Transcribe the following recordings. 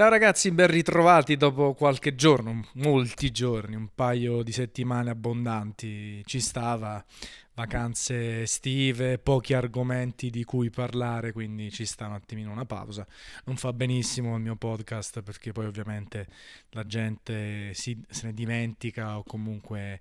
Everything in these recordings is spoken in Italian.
Ciao ragazzi, ben ritrovati dopo qualche giorno, molti giorni, un paio di settimane abbondanti. Ci stava, vacanze estive, pochi argomenti di cui parlare, quindi ci sta un attimino una pausa. Non fa benissimo il mio podcast perché poi ovviamente la gente si, se ne dimentica o comunque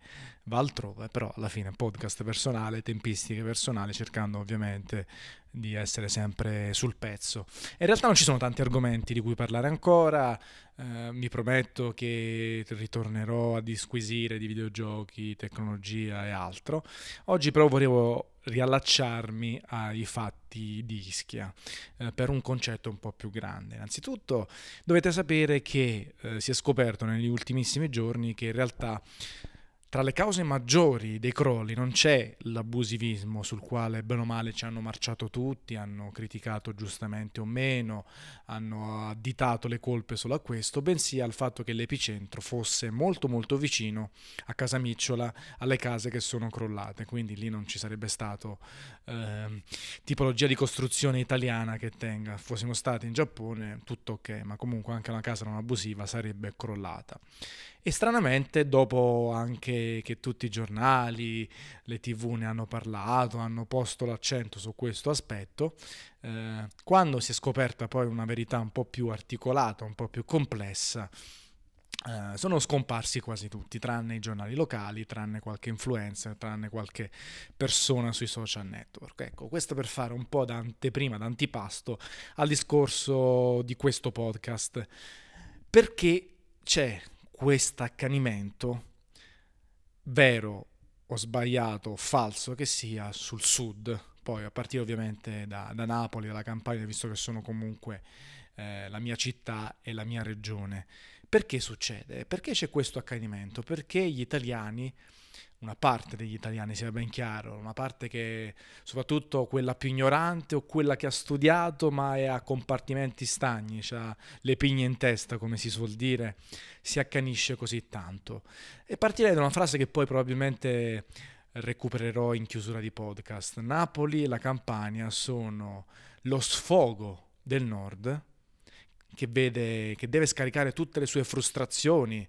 va altrove, però alla fine podcast personale, tempistiche personali, cercando ovviamente di essere sempre sul pezzo. In realtà non ci sono tanti argomenti di cui parlare ancora, eh, mi prometto che ritornerò a disquisire di videogiochi, tecnologia e altro. Oggi però volevo riallacciarmi ai fatti di Ischia eh, per un concetto un po' più grande. Innanzitutto dovete sapere che eh, si è scoperto negli ultimissimi giorni che in realtà tra le cause maggiori dei crolli non c'è l'abusivismo sul quale bene o male ci hanno marciato tutti, hanno criticato giustamente o meno, hanno additato le colpe solo a questo, bensì al fatto che l'epicentro fosse molto molto vicino a casa Micciola, alle case che sono crollate, quindi lì non ci sarebbe stato eh, tipologia di costruzione italiana che tenga, fossimo stati in Giappone tutto ok, ma comunque anche una casa non abusiva sarebbe crollata. E stranamente, dopo anche che tutti i giornali, le tv ne hanno parlato, hanno posto l'accento su questo aspetto, eh, quando si è scoperta poi una verità un po' più articolata, un po' più complessa, Uh, sono scomparsi quasi tutti, tranne i giornali locali, tranne qualche influencer, tranne qualche persona sui social network. Ecco, questo per fare un po' da anteprima, da antipasto al discorso di questo podcast. Perché c'è questo accanimento, vero o sbagliato o falso che sia, sul sud, poi a partire ovviamente da, da Napoli, dalla Campania, visto che sono comunque eh, la mia città e la mia regione. Perché succede? Perché c'è questo accanimento? Perché gli italiani una parte degli italiani, sia ben chiaro, una parte che soprattutto quella più ignorante o quella che ha studiato ma è a compartimenti stagni, ha le pigne in testa, come si suol dire, si accanisce così tanto. E partirei da una frase che poi probabilmente recupererò in chiusura di podcast. Napoli e la Campania sono lo sfogo del nord che, vede, che deve scaricare tutte le sue frustrazioni,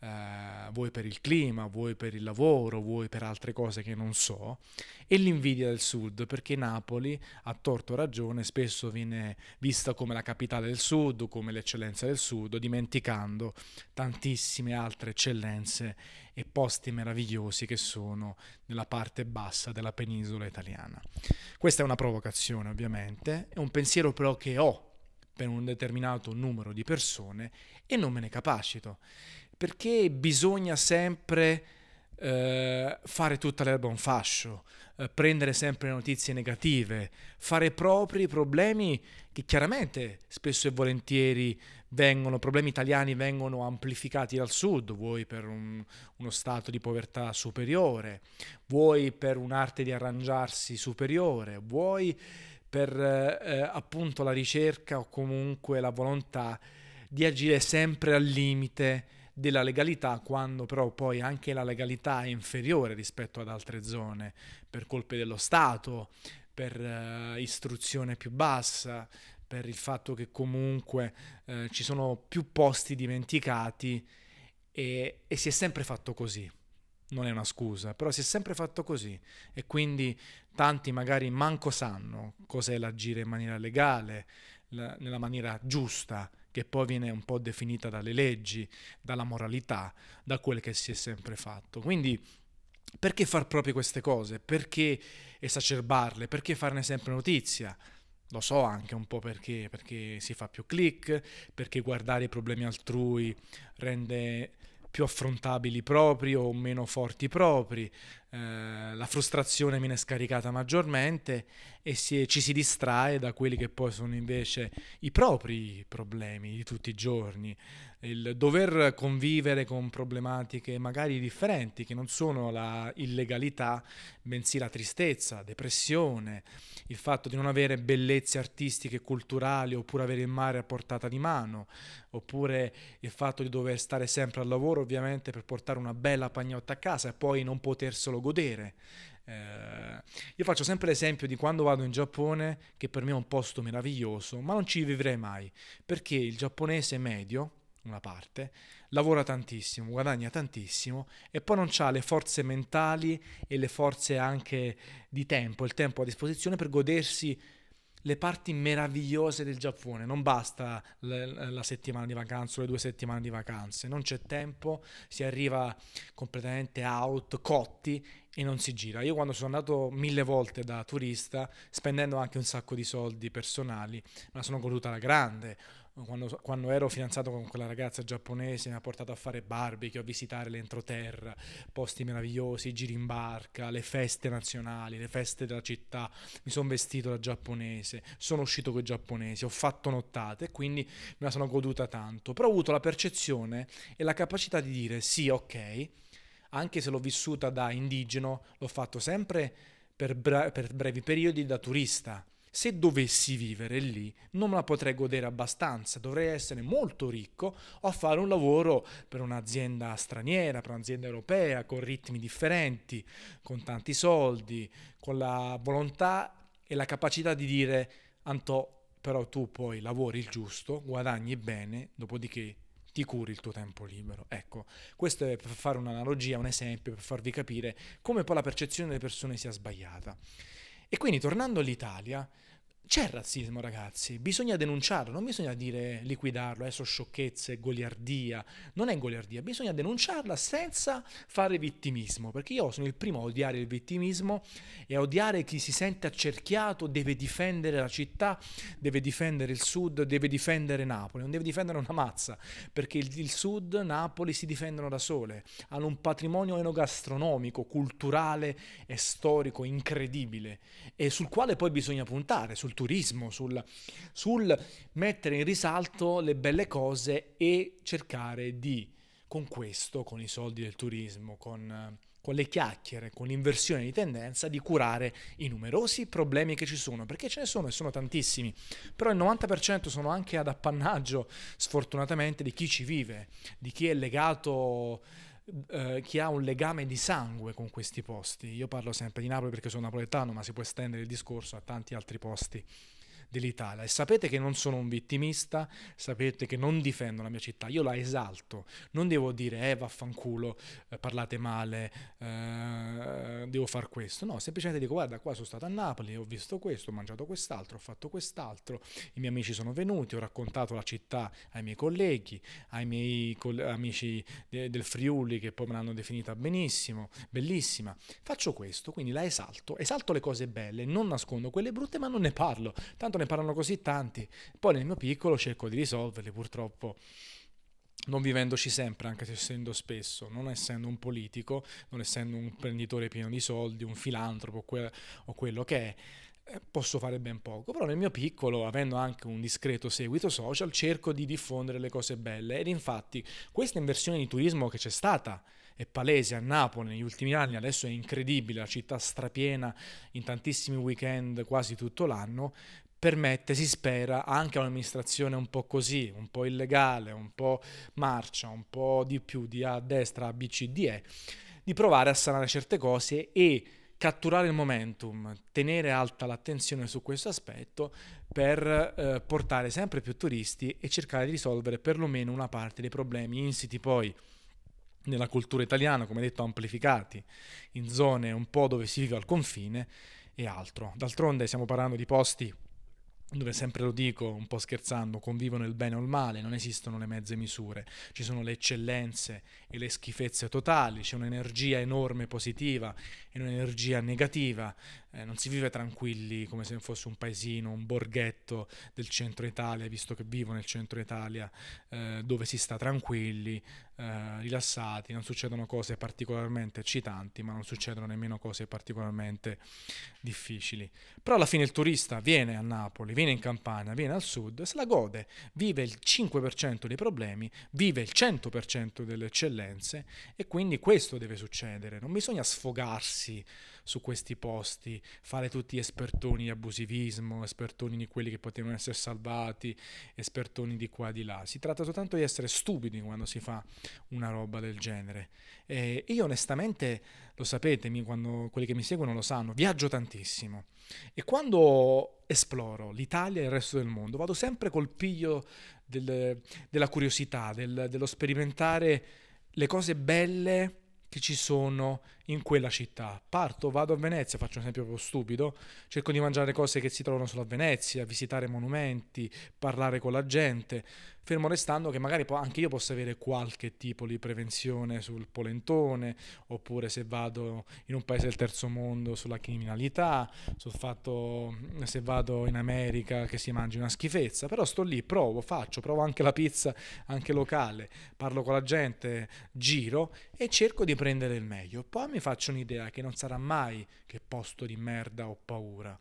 eh, vuoi per il clima, vuoi per il lavoro, vuoi per altre cose che non so, e l'invidia del sud, perché Napoli, a torto ragione, spesso viene vista come la capitale del sud, come l'eccellenza del sud, dimenticando tantissime altre eccellenze e posti meravigliosi che sono nella parte bassa della penisola italiana. Questa è una provocazione ovviamente, è un pensiero però che ho per un determinato numero di persone e non me ne capacito perché bisogna sempre eh, fare tutta l'erba un fascio, eh, prendere sempre notizie negative, fare propri problemi che chiaramente spesso e volentieri vengono, problemi italiani vengono amplificati dal sud, vuoi per un, uno stato di povertà superiore, vuoi per un'arte di arrangiarsi superiore, vuoi per eh, appunto la ricerca o comunque la volontà di agire sempre al limite della legalità quando però poi anche la legalità è inferiore rispetto ad altre zone per colpe dello Stato, per uh, istruzione più bassa, per il fatto che comunque uh, ci sono più posti dimenticati e, e si è sempre fatto così. Non è una scusa, però si è sempre fatto così e quindi tanti magari manco sanno cos'è l'agire in maniera legale, la, nella maniera giusta che poi viene un po' definita dalle leggi, dalla moralità, da quel che si è sempre fatto. Quindi perché far proprio queste cose? Perché esacerbarle? Perché farne sempre notizia? Lo so anche un po' perché, perché si fa più click, perché guardare i problemi altrui rende più affrontabili propri o meno forti propri, eh, la frustrazione viene scaricata maggiormente e si, ci si distrae da quelli che poi sono invece i propri problemi di tutti i giorni, il dover convivere con problematiche magari differenti, che non sono la illegalità, bensì la tristezza, depressione, il fatto di non avere bellezze artistiche e culturali, oppure avere il mare a portata di mano, oppure il fatto di dover stare sempre al lavoro ovviamente per portare una bella pagnotta a casa e poi non poterselo godere. Eh, io faccio sempre l'esempio di quando vado in Giappone, che per me è un posto meraviglioso, ma non ci vivrei mai, perché il giapponese medio, una parte, lavora tantissimo, guadagna tantissimo e poi non ha le forze mentali e le forze anche di tempo, il tempo a disposizione per godersi le parti meravigliose del Giappone. Non basta la settimana di vacanza o le due settimane di vacanze, non c'è tempo, si arriva completamente out, cotti e non si gira. Io quando sono andato mille volte da turista, spendendo anche un sacco di soldi personali, me la sono goduta alla grande quando, quando, ero fidanzato con quella ragazza giapponese mi ha portato a fare barbecue, a visitare l'entroterra, posti meravigliosi, giri in barca, le feste nazionali, le feste della città, mi sono vestito da giapponese, sono uscito con i giapponesi, ho fatto nottate e quindi me la sono goduta tanto, però ho avuto la percezione e la capacità di dire sì, ok, anche se l'ho vissuta da indigeno, l'ho fatto sempre per, bre- per brevi periodi da turista se dovessi vivere lì non me la potrei godere abbastanza, dovrei essere molto ricco o fare un lavoro per un'azienda straniera, per un'azienda europea, con ritmi differenti, con tanti soldi, con la volontà e la capacità di dire Antò, però tu poi lavori il giusto, guadagni bene, dopodiché ti curi il tuo tempo libero. Ecco, questo è per fare un'analogia, un esempio, per farvi capire come poi la percezione delle persone sia sbagliata. E quindi tornando all'Italia, c'è razzismo, ragazzi, bisogna denunciarlo, non bisogna dire liquidarlo, adesso sciocchezze, goliardia, non è goliardia, bisogna denunciarla senza fare vittimismo, perché io sono il primo a odiare il vittimismo e a odiare chi si sente accerchiato, deve difendere la città, deve difendere il sud, deve difendere Napoli, non deve difendere una mazza, perché il, il sud, Napoli si difendono da sole, hanno un patrimonio enogastronomico, culturale e storico incredibile e sul quale poi bisogna puntare, sul turismo, sul, sul mettere in risalto le belle cose e cercare di, con questo, con i soldi del turismo, con con le chiacchiere, con l'inversione di tendenza, di curare i numerosi problemi che ci sono, perché ce ne sono e sono tantissimi, però il 90% sono anche ad appannaggio, sfortunatamente, di chi ci vive, di chi è legato eh, chi ha un legame di sangue con questi posti. Io parlo sempre di Napoli perché sono napoletano, ma si può estendere il discorso a tanti altri posti dell'Italia. E sapete che non sono un vittimista, sapete che non difendo la mia città, io la esalto, non devo dire eh vaffanculo, eh, parlate male, eh, devo far questo, no, semplicemente dico guarda qua sono stato a Napoli, ho visto questo, ho mangiato quest'altro, ho fatto quest'altro, i miei amici sono venuti, ho raccontato la città ai miei colleghi, ai miei coll- amici de- del Friuli che poi me l'hanno definita benissimo, bellissima, faccio questo, quindi la esalto, esalto le cose belle, non nascondo quelle brutte ma non ne parlo, tanto ne parlano così tanti. Poi nel mio piccolo cerco di risolverli, purtroppo non vivendoci sempre, anche se essendo spesso, non essendo un politico, non essendo un imprenditore pieno di soldi, un filantropo que- o quello che è, eh, posso fare ben poco, però nel mio piccolo, avendo anche un discreto seguito social, cerco di diffondere le cose belle ed infatti questa inversione di turismo che c'è stata è palese a Napoli negli ultimi anni, adesso è incredibile, la città strapiena in tantissimi weekend quasi tutto l'anno, permette, si spera, anche a un'amministrazione un po' così, un po' illegale, un po' marcia, un po' di più di A destra, A, B, C, D, E, di provare a sanare certe cose e catturare il momentum, tenere alta l'attenzione su questo aspetto per eh, portare sempre più turisti e cercare di risolvere perlomeno una parte dei problemi insiti poi nella cultura italiana, come detto, amplificati in zone un po' dove si vive al confine e altro. D'altronde stiamo parlando di posti dove sempre lo dico un po' scherzando, convivono il bene o il male, non esistono le mezze misure, ci sono le eccellenze e le schifezze totali, c'è un'energia enorme positiva e un'energia negativa, eh, non si vive tranquilli come se fosse un paesino, un borghetto del centro Italia, visto che vivo nel centro Italia, eh, dove si sta tranquilli, eh, rilassati, non succedono cose particolarmente eccitanti, ma non succedono nemmeno cose particolarmente difficili. Però alla fine il turista viene a Napoli, viene in Campania, viene al sud, se la gode, vive il 5% dei problemi, vive il 100% delle eccellenze e quindi questo deve succedere, non bisogna sfogarsi su questi posti, fare tutti espertoni di abusivismo, espertoni di quelli che potevano essere salvati, espertoni di qua e di là. Si tratta soltanto di essere stupidi quando si fa una roba del genere. E io onestamente lo sapete, quando, quelli che mi seguono lo sanno, viaggio tantissimo. E quando esploro l'Italia e il resto del mondo, vado sempre col piglio del, della curiosità, del, dello sperimentare le cose belle che ci sono in quella città. Parto, vado a Venezia, faccio un esempio proprio stupido, cerco di mangiare cose che si trovano solo a Venezia, visitare monumenti, parlare con la gente, fermo restando che magari anche io possa avere qualche tipo di prevenzione sul polentone, oppure se vado in un paese del terzo mondo sulla criminalità, sul fatto se vado in America che si mangi una schifezza, però sto lì, provo, faccio, provo anche la pizza anche locale, parlo con la gente, giro e cerco di prendere il meglio. Poi mi mi faccio un'idea che non sarà mai che posto di merda ho paura.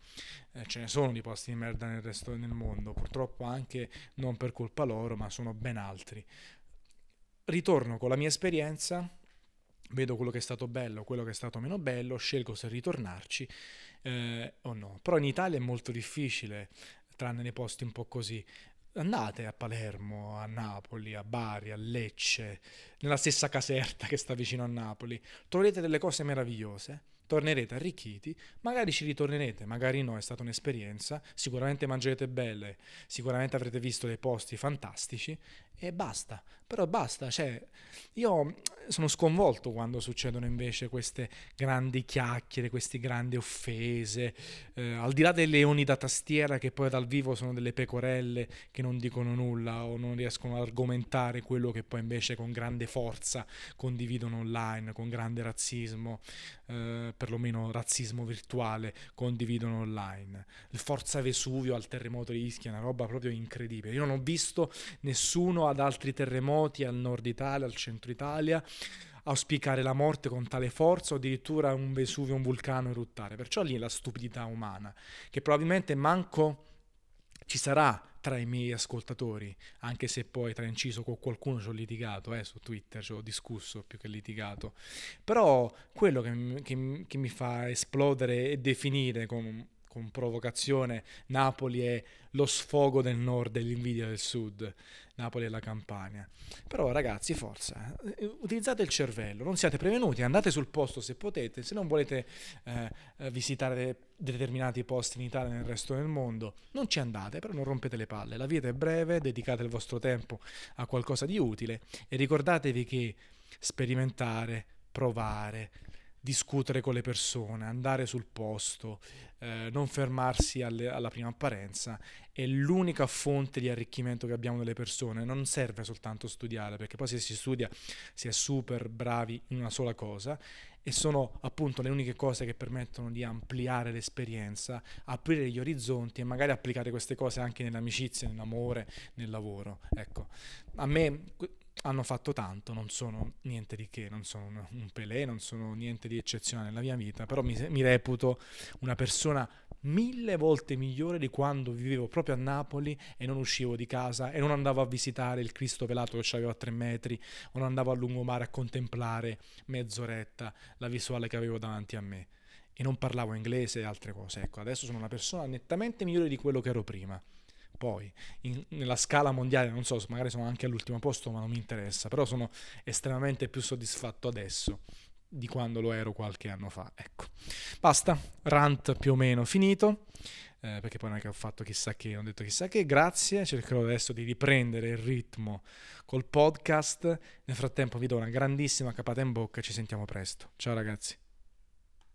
Eh, ce ne sono di posti di merda nel resto del mondo, purtroppo anche non per colpa loro, ma sono ben altri. Ritorno con la mia esperienza, vedo quello che è stato bello, quello che è stato meno bello, scelgo se ritornarci eh, o no. Però in Italia è molto difficile, tranne nei posti un po' così. Andate a Palermo, a Napoli, a Bari, a Lecce, nella stessa caserta che sta vicino a Napoli. Troverete delle cose meravigliose, tornerete arricchiti, magari ci ritornerete, magari no, è stata un'esperienza, sicuramente mangerete belle, sicuramente avrete visto dei posti fantastici e basta, però basta, cioè io sono sconvolto quando succedono invece queste grandi chiacchiere, queste grandi offese, eh, al di là dei leoni da tastiera che poi dal vivo sono delle pecorelle che non dicono nulla o non riescono ad argomentare quello che poi invece con grande forza condividono online, con grande razzismo, eh, perlomeno razzismo virtuale, condividono online. Il Forza Vesuvio al terremoto di Ischia è una roba proprio incredibile. Io non ho visto nessuno ad altri terremoti al nord Italia, al centro Italia, auspicare la morte con tale forza o addirittura un Vesuvio, un vulcano eruttare. Perciò lì è la stupidità umana, che probabilmente manco ci sarà tra i miei ascoltatori, anche se poi tra inciso con qualcuno ci ho litigato, eh, su Twitter ci ho discusso più che litigato, però quello che, che, che mi fa esplodere e definire con con provocazione Napoli è lo sfogo del nord e l'invidia del sud, Napoli e la Campania. Però ragazzi, forza, eh, utilizzate il cervello, non siate prevenuti, andate sul posto se potete, se non volete eh, eh visitare determinati posti in Italia e nel resto del mondo, non ci andate, però non rompete le palle, la vita è breve, dedicate il vostro tempo a qualcosa di utile e ricordatevi che sperimentare, provare, discutere con le persone, andare sul posto, eh, non fermarsi alle, alla prima apparenza è l'unica fonte di arricchimento che abbiamo delle persone. Non serve soltanto studiare, perché poi se si studia si è super bravi in una sola cosa e sono appunto le uniche cose che permettono di ampliare l'esperienza, aprire gli orizzonti e magari applicare queste cose anche nell'amicizia, nell'amore, nel lavoro. Ecco, a me hanno fatto tanto, non sono niente di che, non sono un, un Pelé, non sono niente di eccezionale nella mia vita, però mi, mi, reputo una persona mille volte migliore di quando vivevo proprio a Napoli e non uscivo di casa e non andavo a visitare il Cristo velato che aveva a tre metri o non andavo a lungomare a contemplare mezz'oretta la visuale che avevo davanti a me e non parlavo inglese e altre cose. Ecco, adesso sono una persona nettamente migliore di quello che ero prima poi in, nella scala mondiale non so magari sono anche all'ultimo posto ma non mi interessa però sono estremamente più soddisfatto adesso di quando lo ero qualche anno fa ecco. Basta rant più o meno finito eh, perché poi non è che ho fatto chissà che ho detto chissà che grazie cercherò adesso di riprendere il ritmo col podcast. Nel frattempo vi do una grandissima capata in bocca ci sentiamo presto. Ciao ragazzi